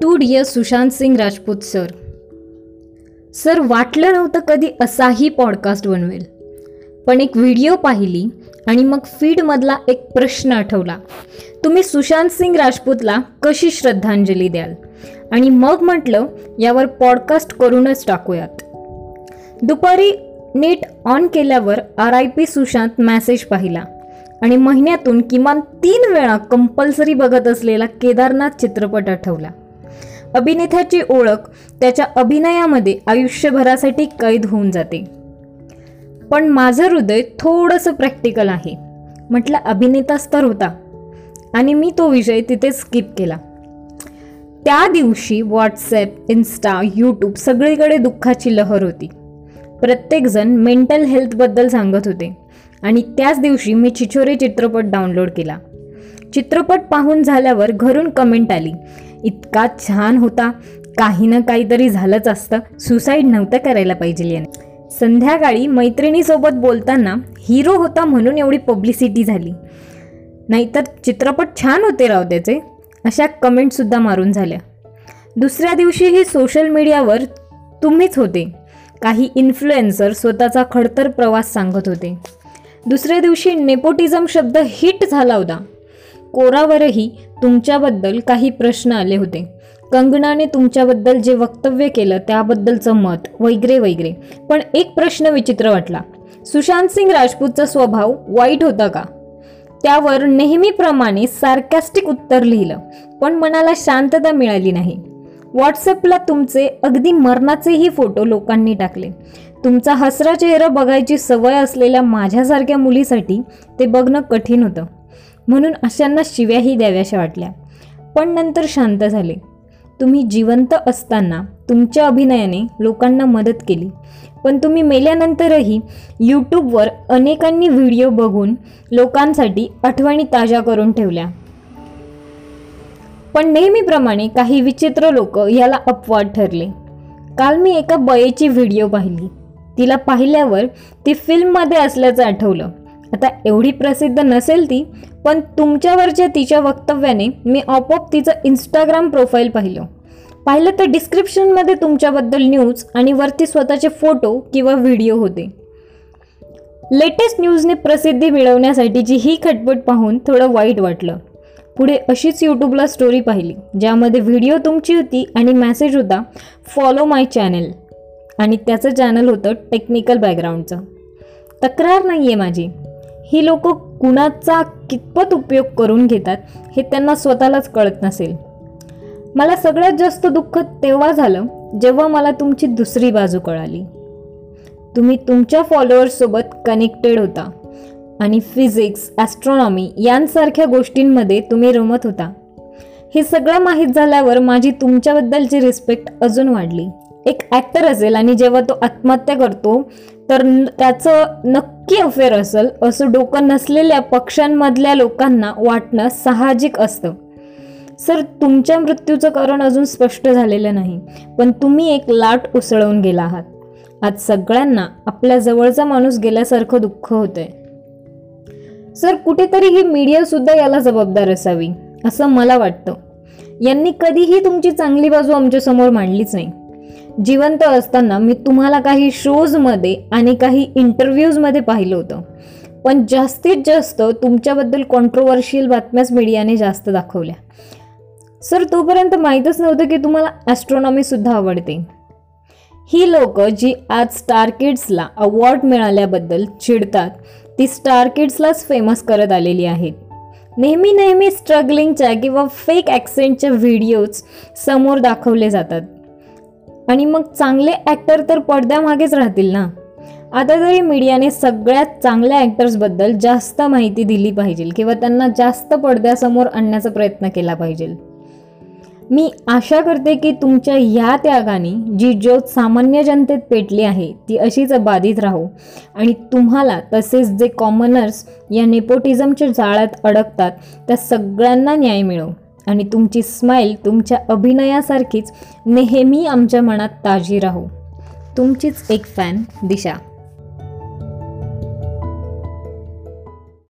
To dear Sushant Singh Rajput sir. Sir वाटलं नव्हतं कधी असाही पॉडकास्ट बनवेल. पण एक व्हिडिओ पाहिली आणि मग फीडमधला एक प्रश्न आठवला. तुम्ही सुशांत सिंग राजपूतला कशी श्रद्धांजली द्याल? आणि मग म्हटलं यावर पॉडकास्ट करूनच टाकूयात. दुपारी नेट ऑन केल्यावर R I P Sushant message पाहिला आणि महिन्यातून किमान तीन वेळा कंपल्सरी बघत असलेला केदारनाथ चित्रपट आठवला. अभिनेत्याची ओळख त्याच्या अभिनयामध्ये आयुष्यभरासाठी कैद होऊन जाते. पण माझं हृदय थोडंसं प्रॅक्टिकल आहे. म्हटलं अभिनेताच तर होता. आणि मी तो विषय तिथे स्किप केला. त्या दिवशी व्हॉट्सॲप इन्स्टा यूट्यूब सगळीकडे दुःखाची लहर होती. प्रत्येकजण मेंटल हेल्थबद्दल सांगत होते. आणि त्याच दिवशी मी चिचोरे चित्रपट डाउनलोड केला. चित्रपट पाहून झाल्यावर घरून कमेंट आली. इतका छान होता. काही ना काहीतरी झालंच असतं. सुसाईड नव्हतं करायला पाहिजे याने. संध्याकाळी मैत्रिणीसोबत बोलताना हिरो होता म्हणून एवढी पब्लिसिटी झाली. नाहीतर चित्रपट छान होते राव त्याचे. अशा कमेंटसुद्धा मारून झाल्या. दुसऱ्या दिवशीही सोशल मीडियावर तुम्हीच होते. काही इन्फ्लुएन्सर स्वतःचा खडतर प्रवास सांगत होते. दुसऱ्या दिवशी नेपोटिझम शब्द हिट झाला होता. कोरावरही तुमच्याबद्दल काही प्रश्न आले होते. कंगनाने तुमच्याबद्दल जे वक्तव्य केलं त्याबद्दलचं मत वगैरे वगैरे. पण एक प्रश्न विचित्र वाटला. सुशांत सिंग राजपूतचा स्वभाव वाईट होता का? त्यावर नेहमीप्रमाणे सार्कॅस्टिक उत्तर लिहिलं पण मनाला शांतता मिळाली नाही. व्हॉट्सअपला तुमचे अगदी मरणाचेही फोटो लोकांनी टाकले. तुमचा हसरा चेहरा बघायची सवय असलेल्या माझ्यासारख्या मुलीसाठी ते बघणं कठीण होतं. म्हणून अशांना शिव्याही द्याव्याशा वाटल्या. पण नंतर शांत झाले. तुम्ही जिवंत असताना तुमच्या अभिनयाने लोकांना मदत केली. पण तुम्ही मेल्यानंतरही यूट्यूबवर अनेकांनी व्हिडिओ बघून लोकांसाठी आठवणी ताज्या करून ठेवल्या. पण नेहमीप्रमाणे काही विचित्र लोक याला अपवाद ठरले. काल मी एका बयेची व्हिडिओ पाहिली. तिला पाहिल्यावर ती फिल्ममध्ये असल्याचं आठवलं. आता एवढी प्रसिद्ध नसेल ती पण तुमच्यावरच्या तिच्या वक्तव्याने मी आपोआप तिचं इंस्टाग्राम प्रोफाईल पाहिलं. पाहिलं तर डिस्क्रिप्शनमध्ये तुमच्याबद्दल न्यूज आणि वरती स्वतःचे फोटो किंवा व्हिडिओ होते. लेटेस्ट न्यूजने प्रसिद्धी मिळवण्यासाठीची ही खटपट पाहून थोडं वाईट वाटलं. पुढे अशीच यूट्यूबला स्टोरी पाहिली ज्यामध्ये व्हिडिओ तुमची होती आणि मेसेज होता फॉलो माय चॅनल आणि त्याचं चॅनल होतं टेक्निकल बॅकग्राऊंडचं तक्रार नाही आहे माझी. ही लोक कुणाचा कितपत उपयोग करून घेतात हे त्यांना स्वतःलाच कळत नसेल. मला सगळ्यात जास्त दुःख तेव्हा झालं जेव्हा मला तुमची दुसरी बाजू कळाली. तुम्ही तुमच्या फॉलोअर्ससोबत कनेक्टेड होता आणि फिजिक्स ॲस्ट्रॉनॉमी यांसारख्या गोष्टींमध्ये तुम्ही रमत होता. हे सगळं माहीत झाल्यावर माझी तुमच्याबद्दलची रिस्पेक्ट अजून वाढली. एक ॲक्टर असेल आणि जेव्हा तो आत्महत्या करतो तर त्याचं नक्की अफेअर असेल असं डोकं नसलेल्या पक्षांमधल्या लोकांना वाटणं साहजिक असतं. सर तुमच्या मृत्यूचं कारण अजून स्पष्ट झालेलं नाही पण तुम्ही एक लाट उसळवून गेला आहात. आज सगळ्यांना आपल्या जवळचा माणूस गेल्यासारखं दुःख होतंय. सर कुठेतरी ही मीडियासुद्धा याला जबाबदार असावी असं मला वाटतं. यांनी कधीही तुमची चांगली बाजू आमच्यासमोर मांडलीच नाही. जिवंत असताना मी तुम्हाला काही शोजमध्ये आणि काही इंटरव्ह्यूजमध्ये पाहिलं होतं. पण जास्तीत जास्त तुमच्याबद्दल कॉन्ट्रोवर्शियल बातम्याच मीडियाने जास्त दाखवल्या. सर तोपर्यंत माहीतच नव्हतं की तुम्हाला ॲस्ट्रॉनॉमीसुद्धा आवडते. ही लोक जी आज स्टार किड्सला अवॉर्ड मिळाल्याबद्दल चिडतात ती स्टार किड्सलाच फेमस करत आलेली आहेत. नेहमी नेहमी स्ट्रगलिंगच्या किंवा फेक ॲक्सेंटच्या व्हिडिओज समोर दाखवले जातात. आणि मग चांगले ॲक्टर तर पडद्यामागेच राहतील ना? आता तरी मीडियाने सगळ्यात चांगल्या ॲक्टर्सबद्दल जास्त माहिती दिली पाहिजे किंवा त्यांना जास्त पडद्यासमोर आणण्याचा प्रयत्न केला पाहिजे मी आशा करते की तुमच्या ह्या त्यागाने जी ज्योत सामान्य जनतेत पेटली आहे ती अशीच बाधित राहो आणि तुम्हाला तसेच जे कॉमनर्स या नेपोटिझमच्या जाळ्यात अडकतात त्या सगळ्यांना न्याय मिळो. आणि तुमची स्माईल तुमच्या अभिनयासारखीच नेहमी आमच्या मनात ताजी राहू. तुमचीच एक फॅन दिशा.